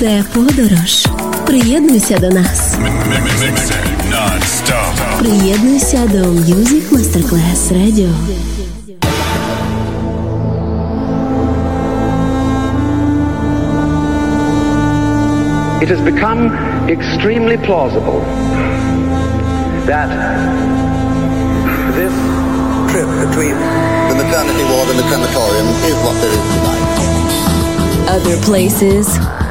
Це подорож. Приєднуйся до нас. Приєднуйся до Music Masterclass Radio. It has become extremely plausible that this trip between the maternity ward and the crematorium is what there is tonight. Other places,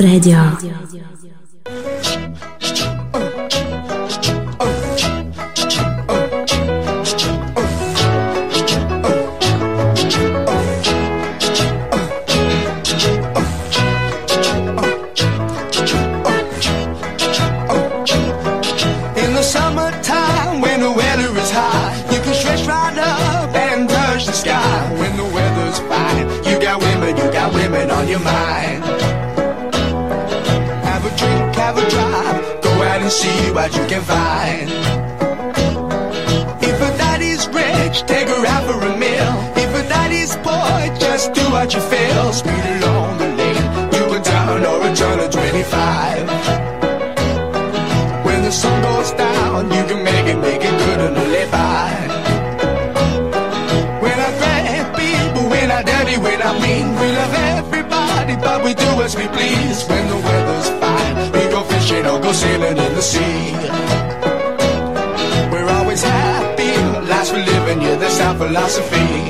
Fredia. See what you can find. If a daddy's rich, take her out for a meal. If a daddy's poor, just do what you feel. Speed along the lane, you a down or a turn of 25. When the sun goes down, you can make it, make it good and live by. When I grab people, when I dirty, when I mean, we love everybody, but we do as we please. When the weather's fine, we go fishing or go sailing in the sea. We're always happy, lives we live in, yeah, that's our philosophy.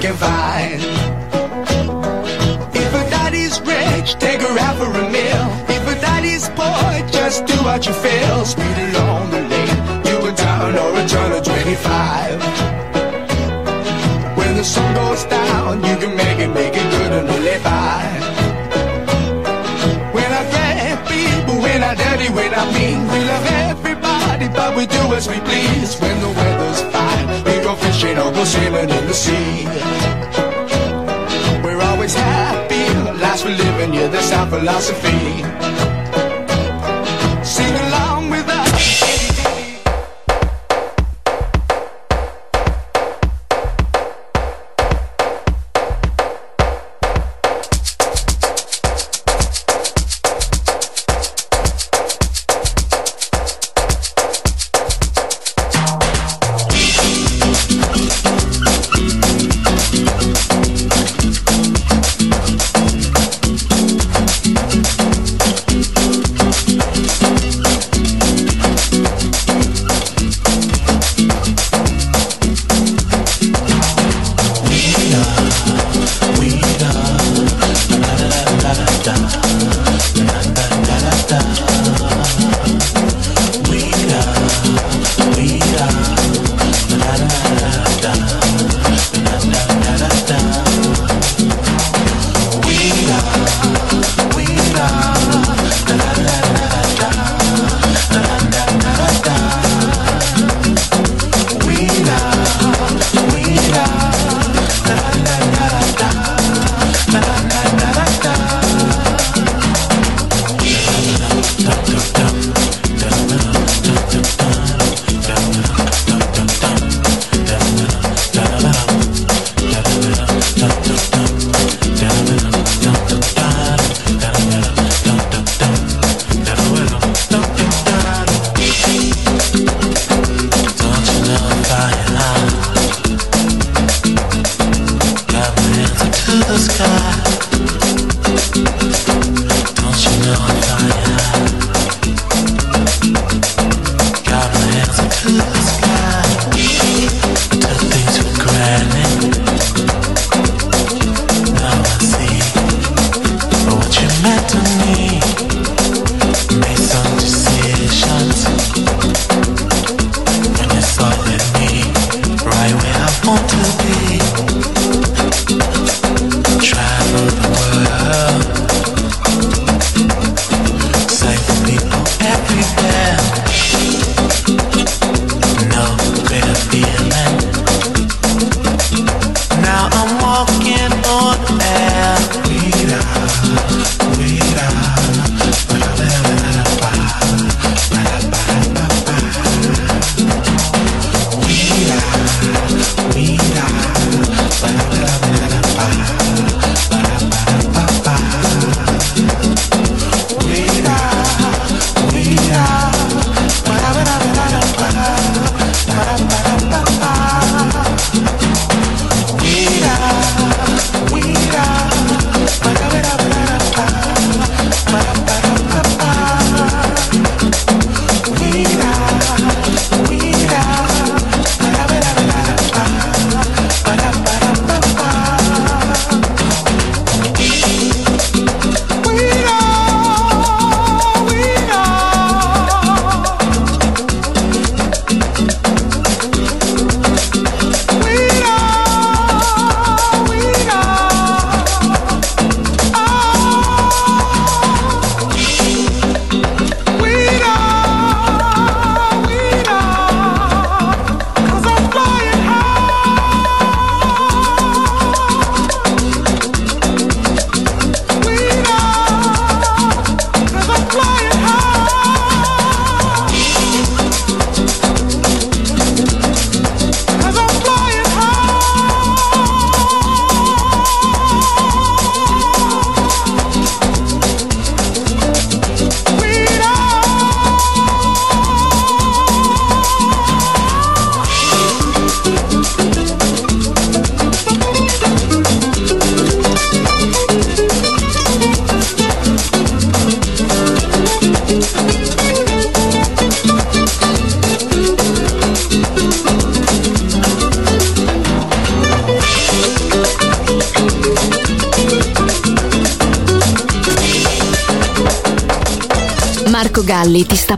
Can find. If a daddy's rich, take her out for a meal. If a daddy's poor, just do what you feel. Speed along the lane, you go down or a turn of 25. When the sun goes down, you can make it, make it good and live by. When I grab people, when I dirty, when I mean, we love everybody, but we do as we please. When the weather's fine, fishing or go sailing in the sea. We're always happy, lives we live in, yeah, that's our philosophy.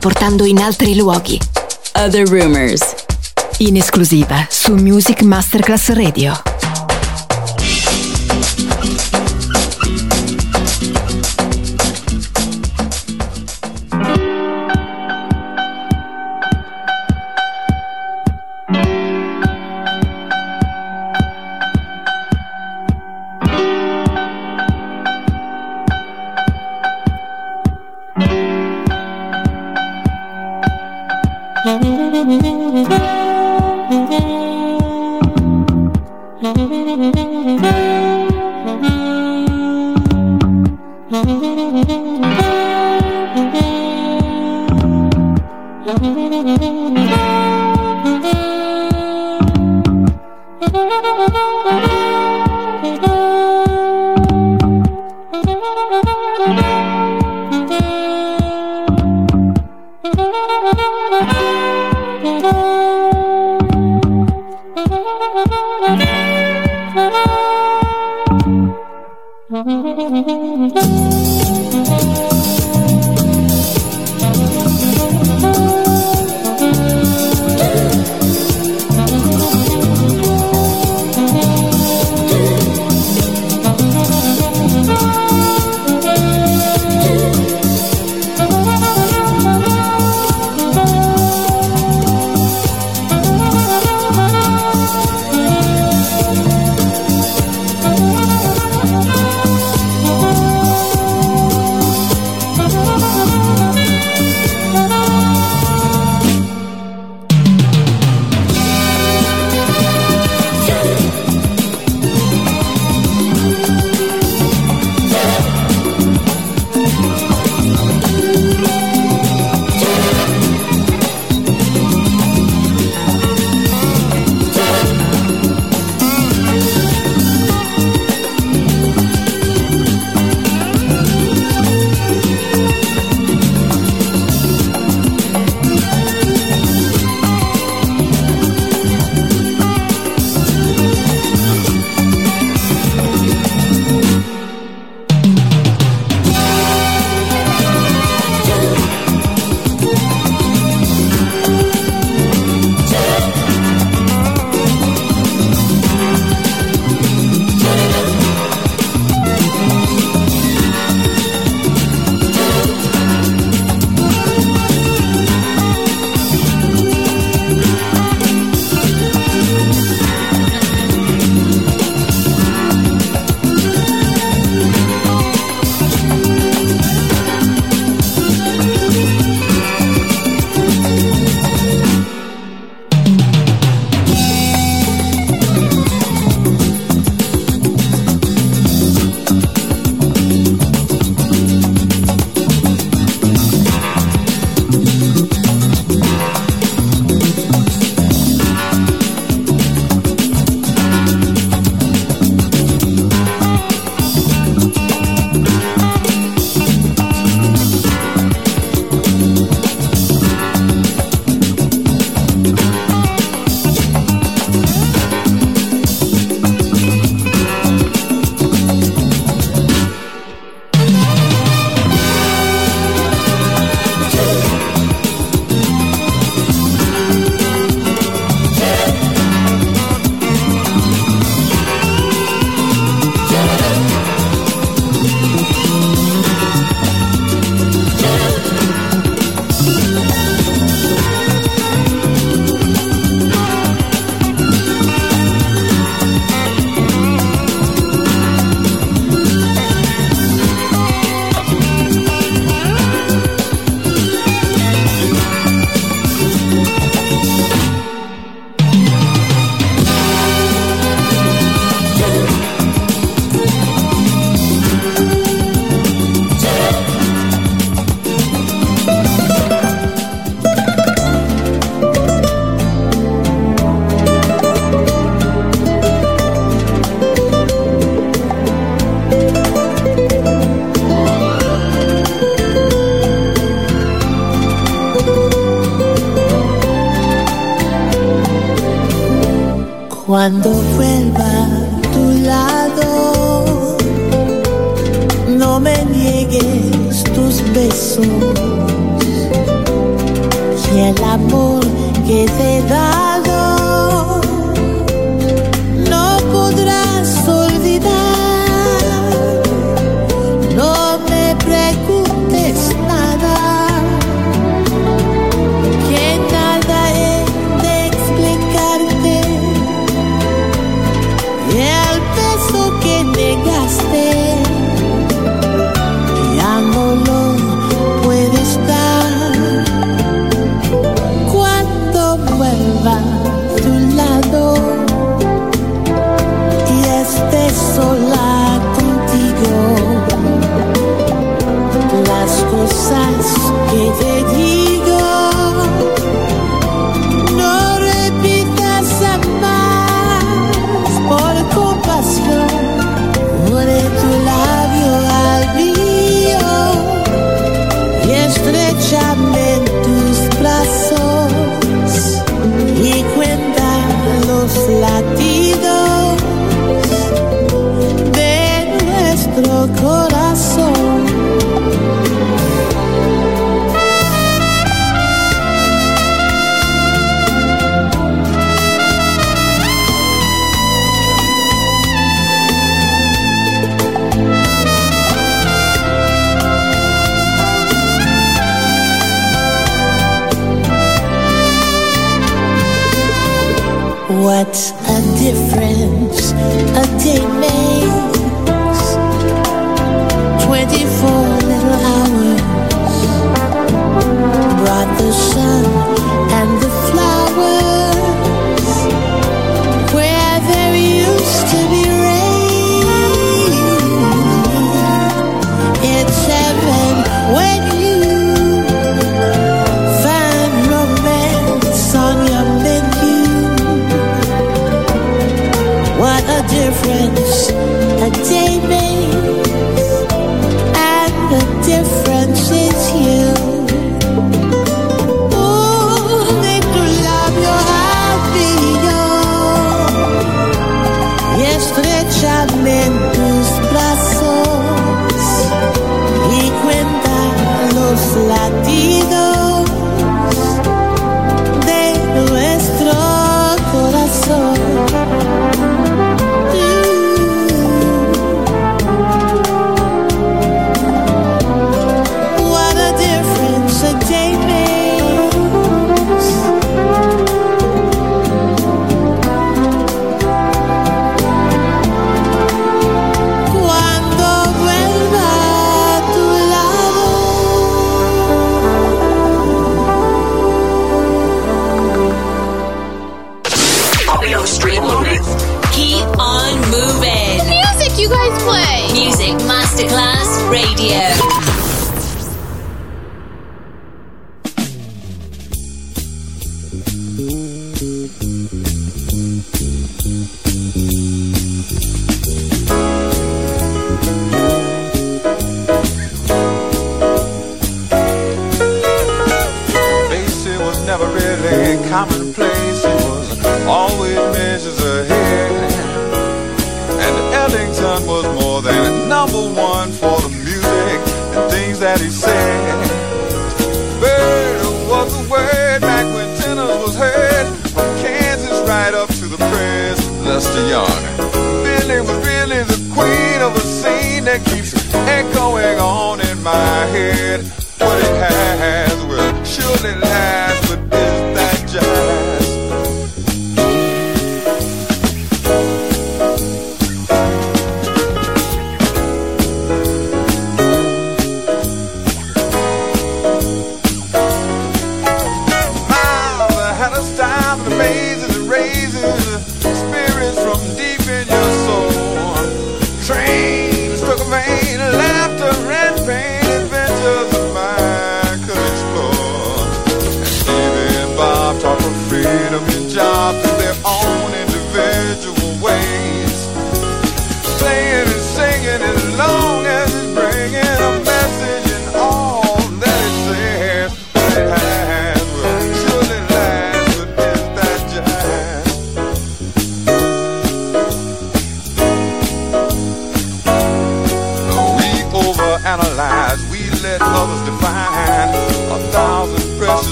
Portando in altri luoghi. Other Rumors. In esclusiva su Music Masterclass Radio.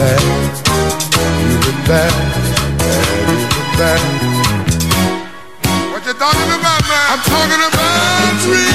back, you look back, back, you look back. What you talking about, man? I'm talking about dreams.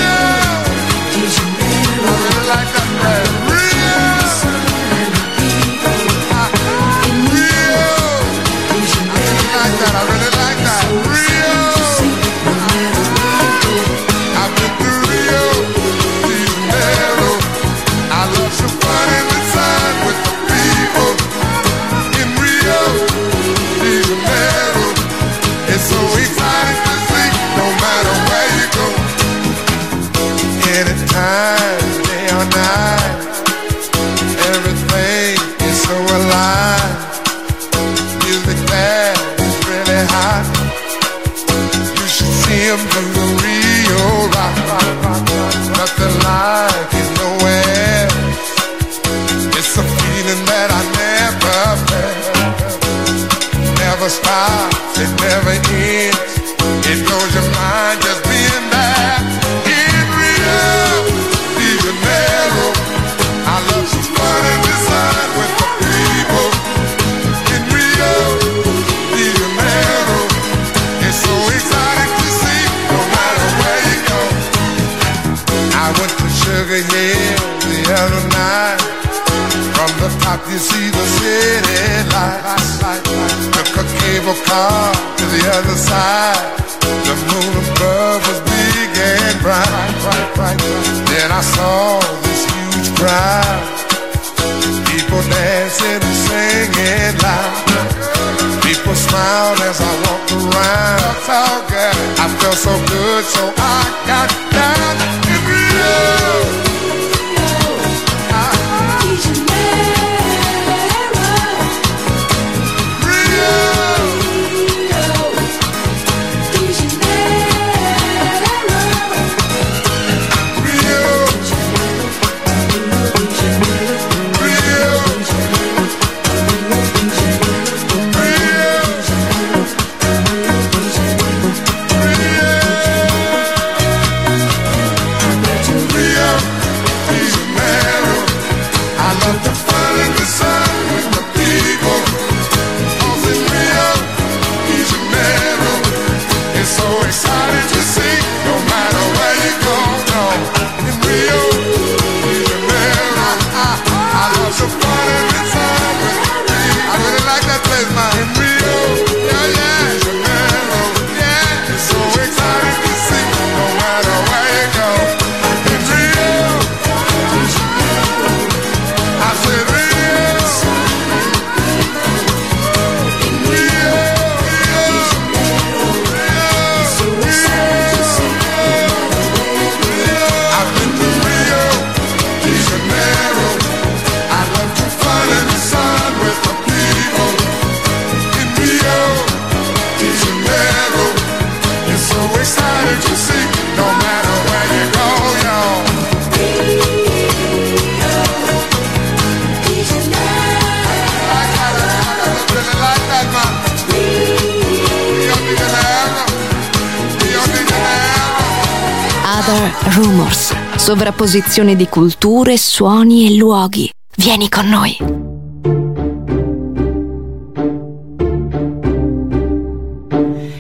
Sovrapposizione di culture, suoni e luoghi. Vieni con noi.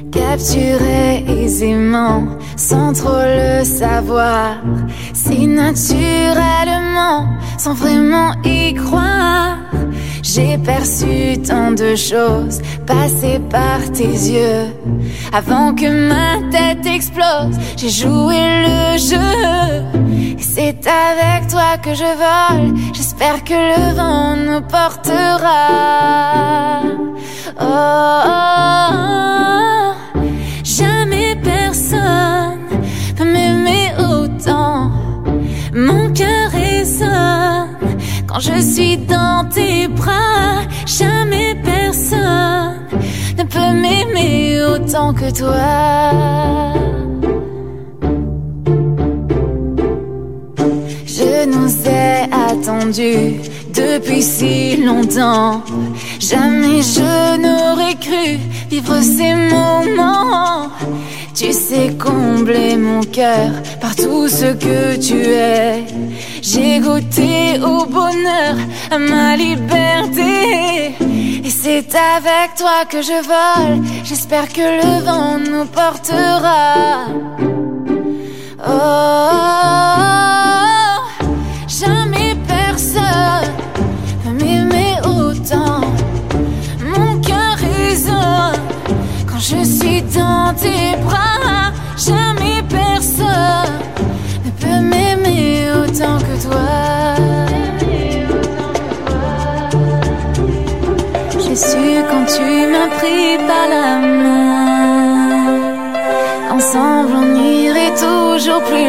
Capturer aisément, sans trop le savoir, si naturellement, sans vraiment y croire. J'ai perçu tant de choses passer par tes yeux. Avant que ma tête explose, j'ai joué le jeu. Et c'est avec toi que je vole. J'espère que le vent nous portera. oh, oh, jamais personne peut m'aimer autant. Mon cœur quand je suis dans tes bras, jamais personne ne peut m'aimer autant que toi. Je nous ai attendus depuis si longtemps. Jamais je n'aurais cru vivre ces moments. Tu sais combler mon cœur par tout ce que tu es. J'ai goûté au bonheur, à ma liberté. Et c'est avec toi que je vole. J'espère que le vent nous portera. Oh, jamais personne peut m'aimer autant. Mon cœur résonne quand je suis dans tes bras. Autant que toi. J'ai su quand tu m'as pris par la main. Ensemble on irait toujours plus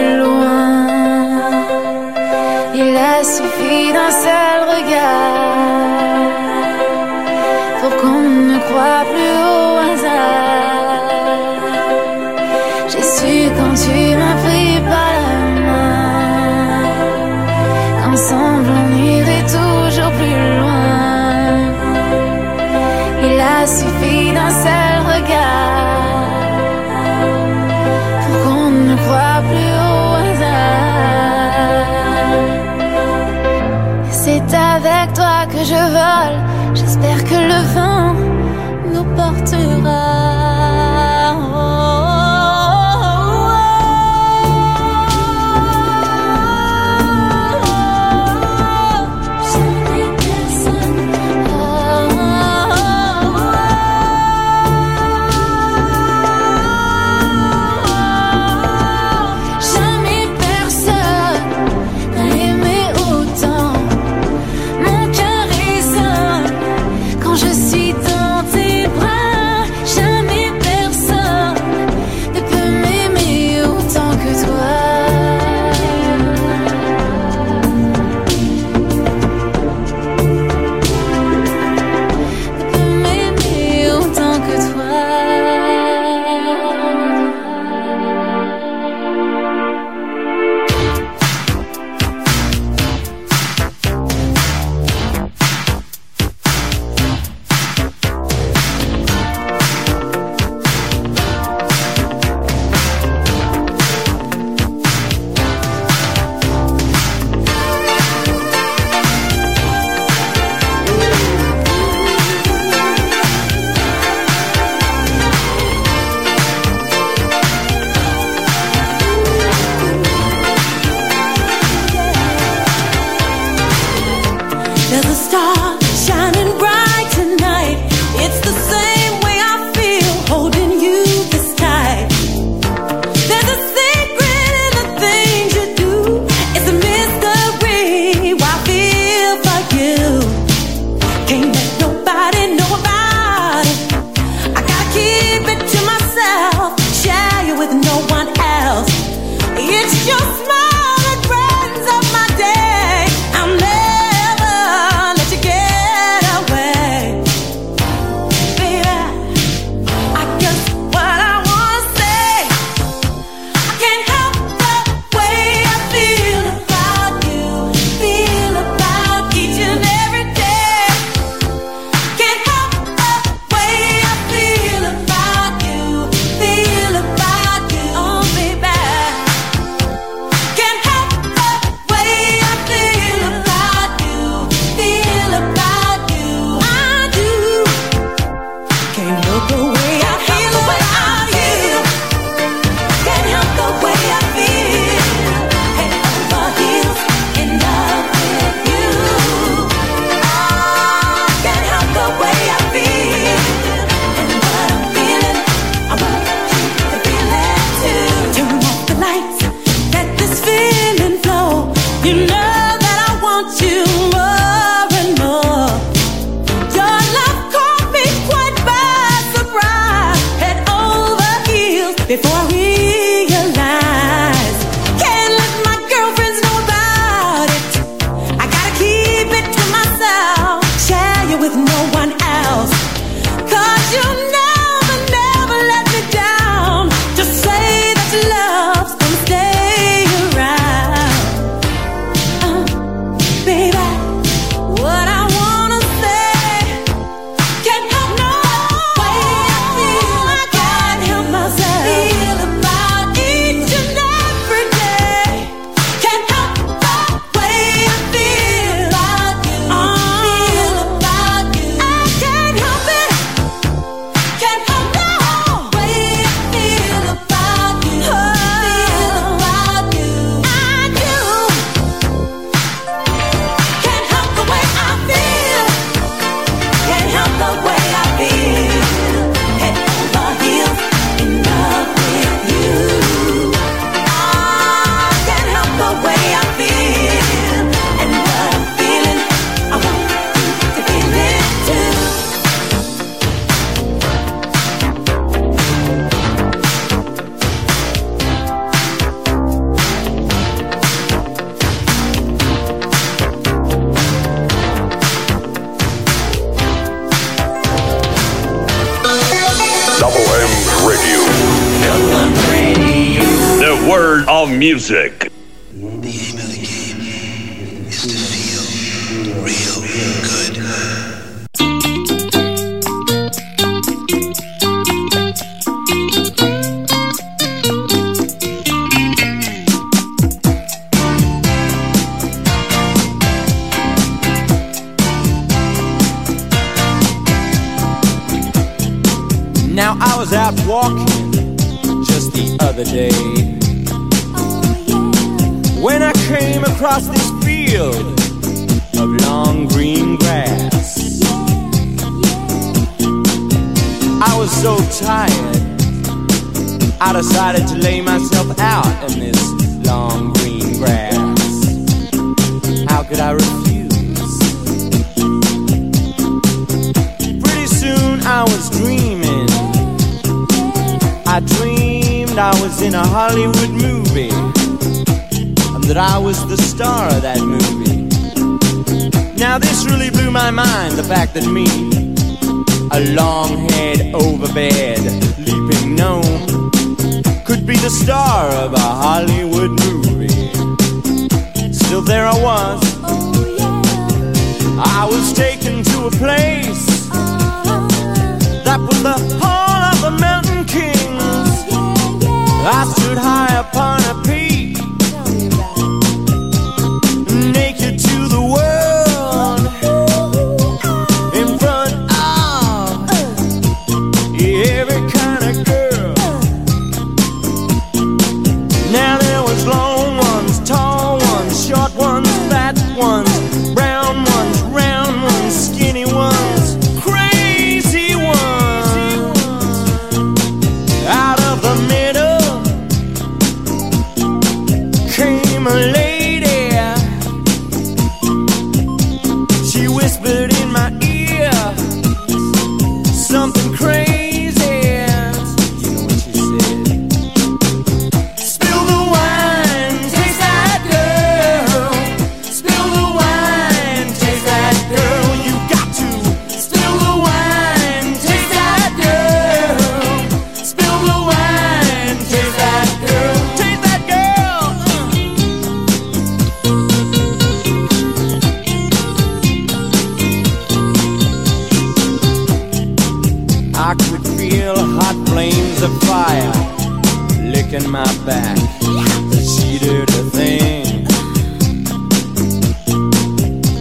I decided to lay myself out in this long green grass. How could I refuse? Pretty soon I was dreaming. I dreamed I was in a Hollywood movie and that I was the star of that movie. Now, this really blew my mind the fact that me, a long head over bed, leaping gnome, could be the star of a Hollywood movie. Still, there I was. I was taken to a place that was the hall of the mountain kings. I stood high upon a peak, licking my back. She did a thing.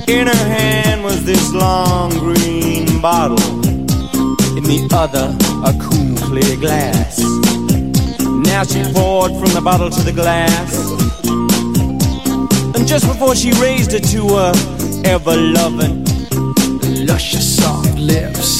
In her hand was this long green bottle. In the other, a cool clear glass. Now she poured from the bottle to the glass. And just before she raised it to her ever loving, luscious soft lips.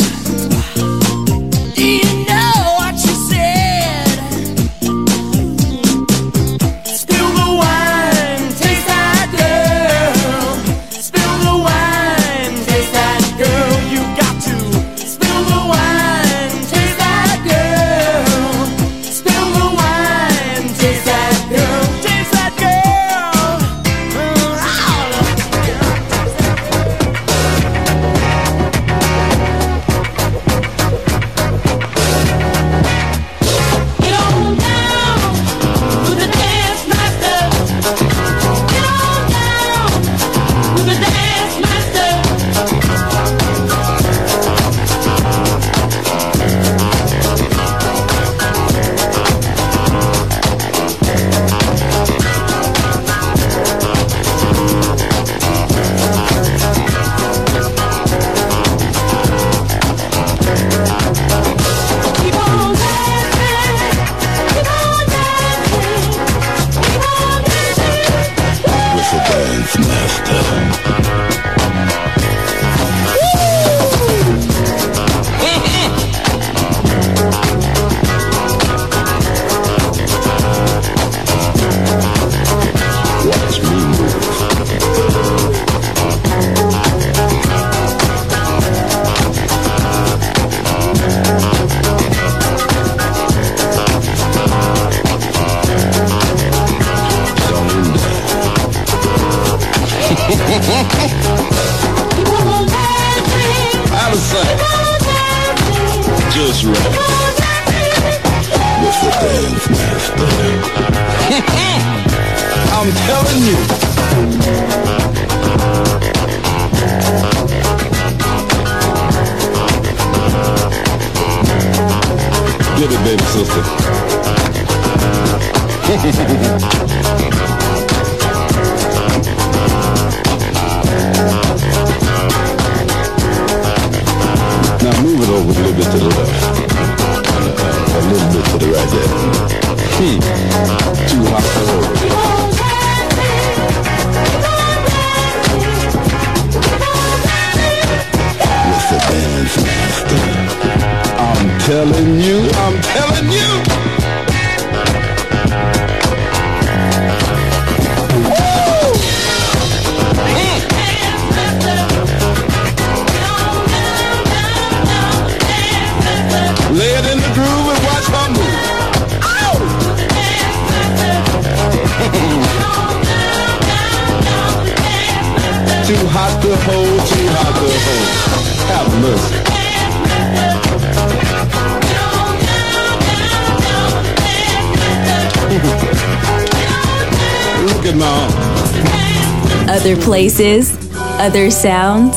Places, other sounds,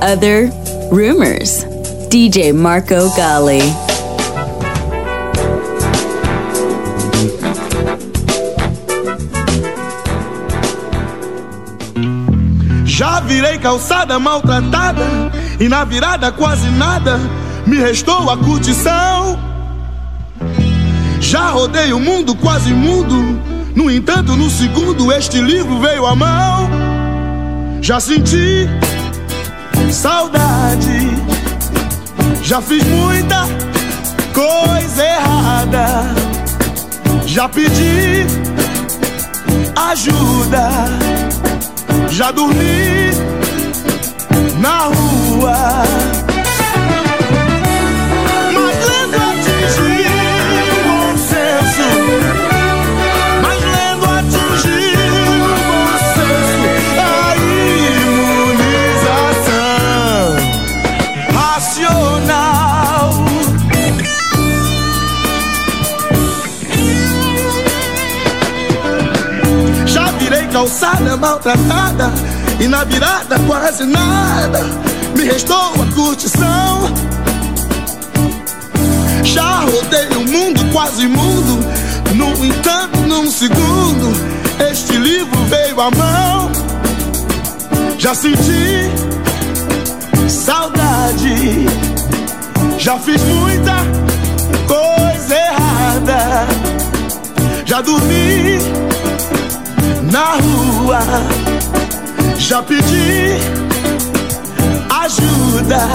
other rumors. DJ Marco Gali. Já virei calçada maltratada e na virada quase nada me restou a curtição. Já rodei o mundo quase mudo, no entanto no segundo este livro veio à mão. Já senti saudade, já fiz muita coisa errada, já pedi ajuda. Já dormi na rua. Calçada maltratada E na virada quase nada. Me restou a curtição. Já rodei o mundo quase mundo. No entanto num segundo Este livro veio à mão. Já senti saudade. Já fiz muita coisa errada. Já dormi na rua. Já pedi ajuda.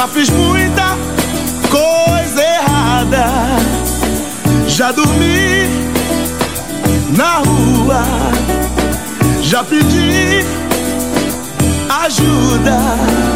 Já fiz muita coisa errada, já dormi na rua, já pedi ajuda.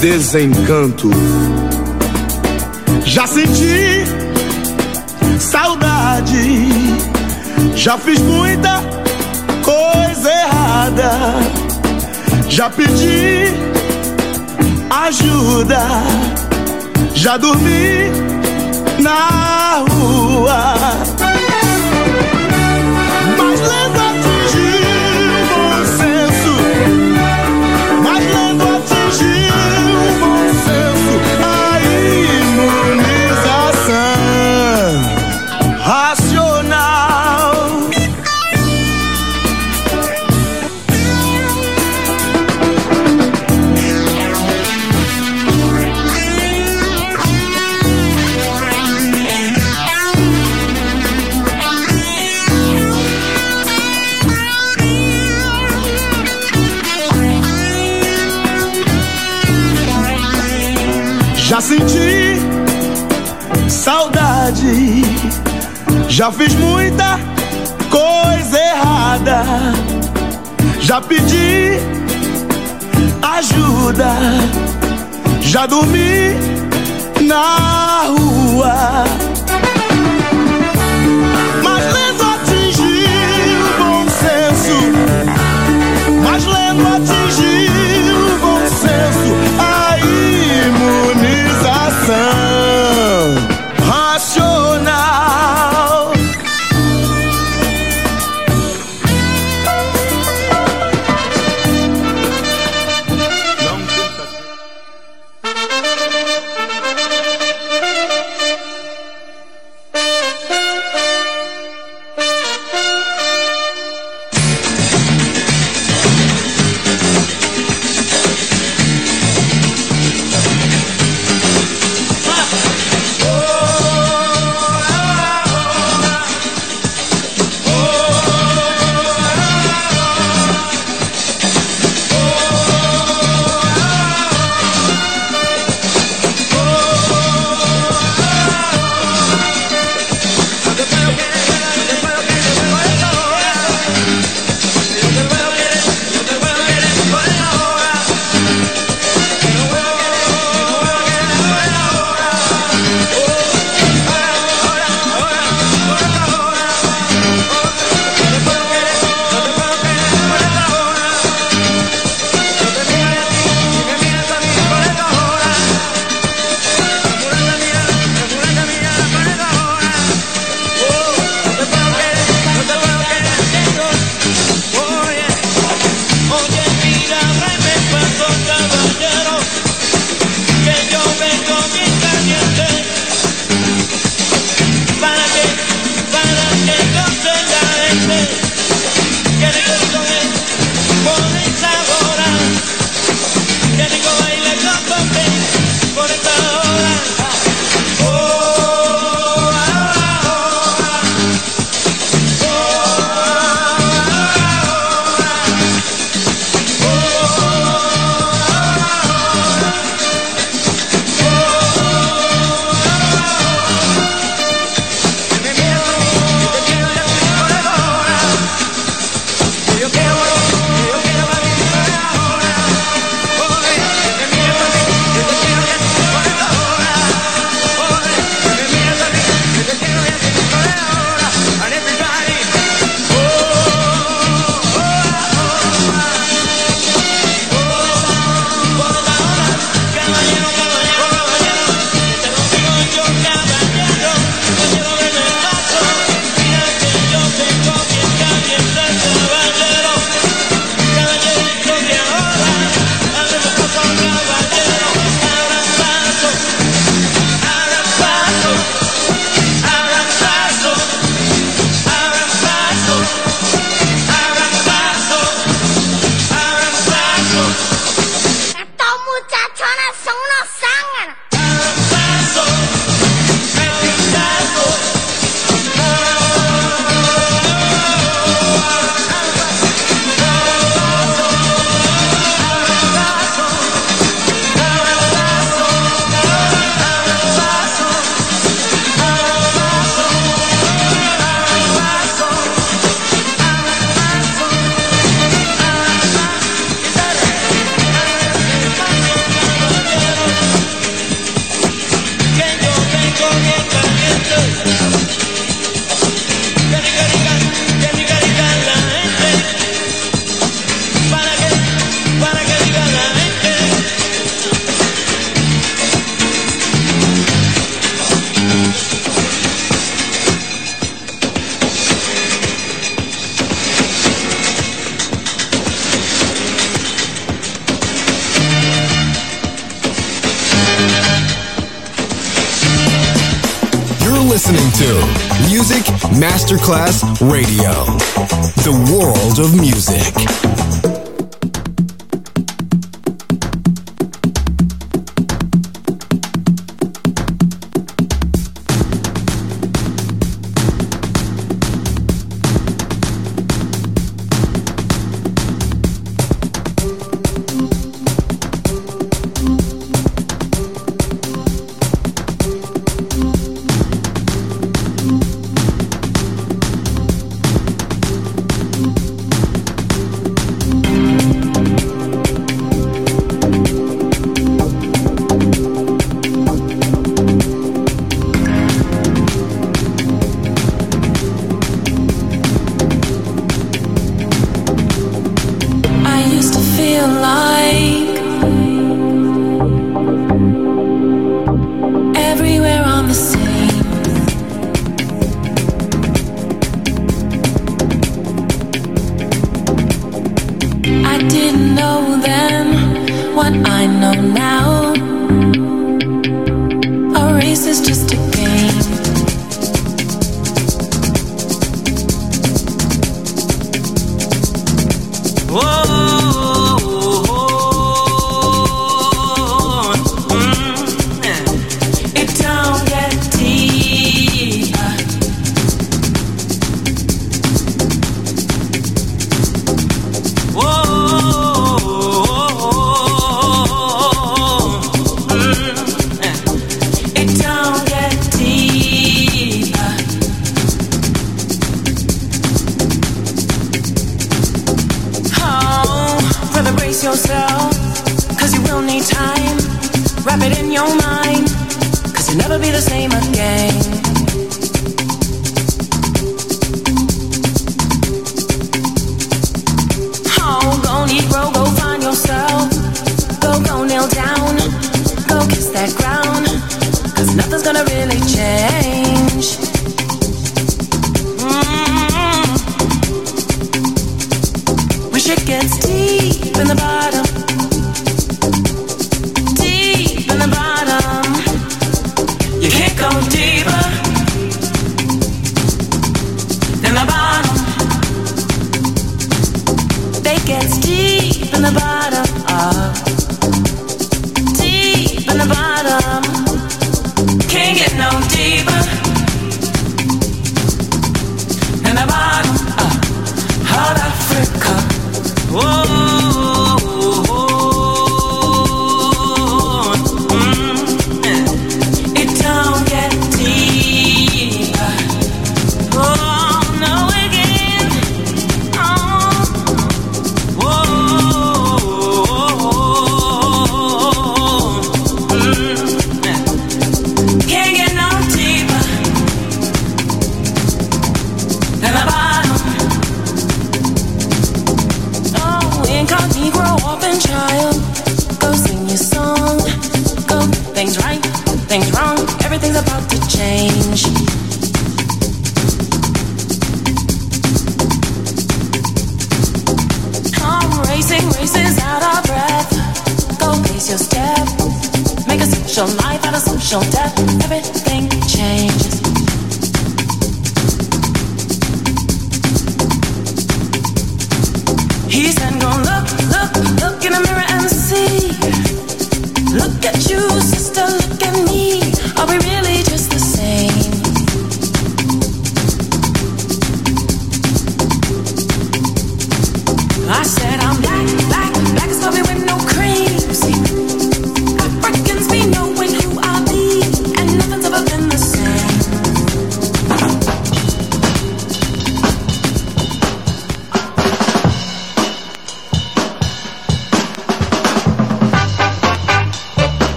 Desencanto. Já senti saudade, já fiz muita coisa errada, já pedi ajuda, Já dormi na rua.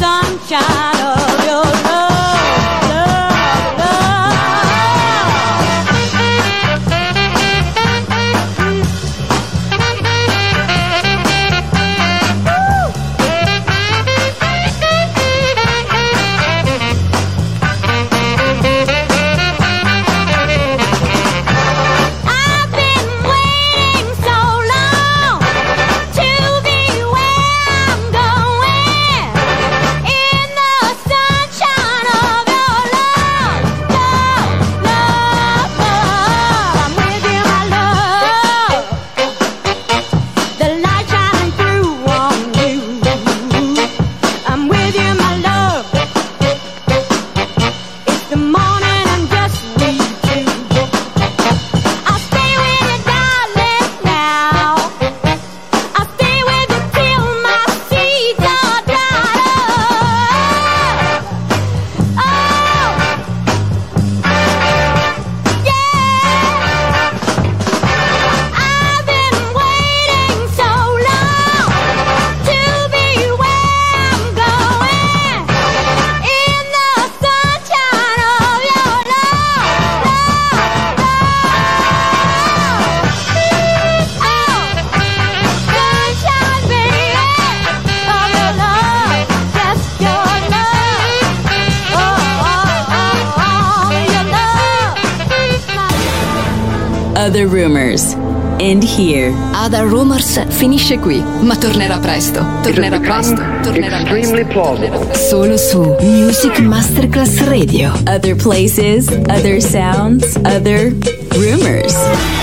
sunshine. here. Ada Rumors finisce qui, ma tornerà presto. Tornerà presto. Tornerà presto. Plausible. Solo su Music Masterclass Radio. Other places, other sounds, other rumors.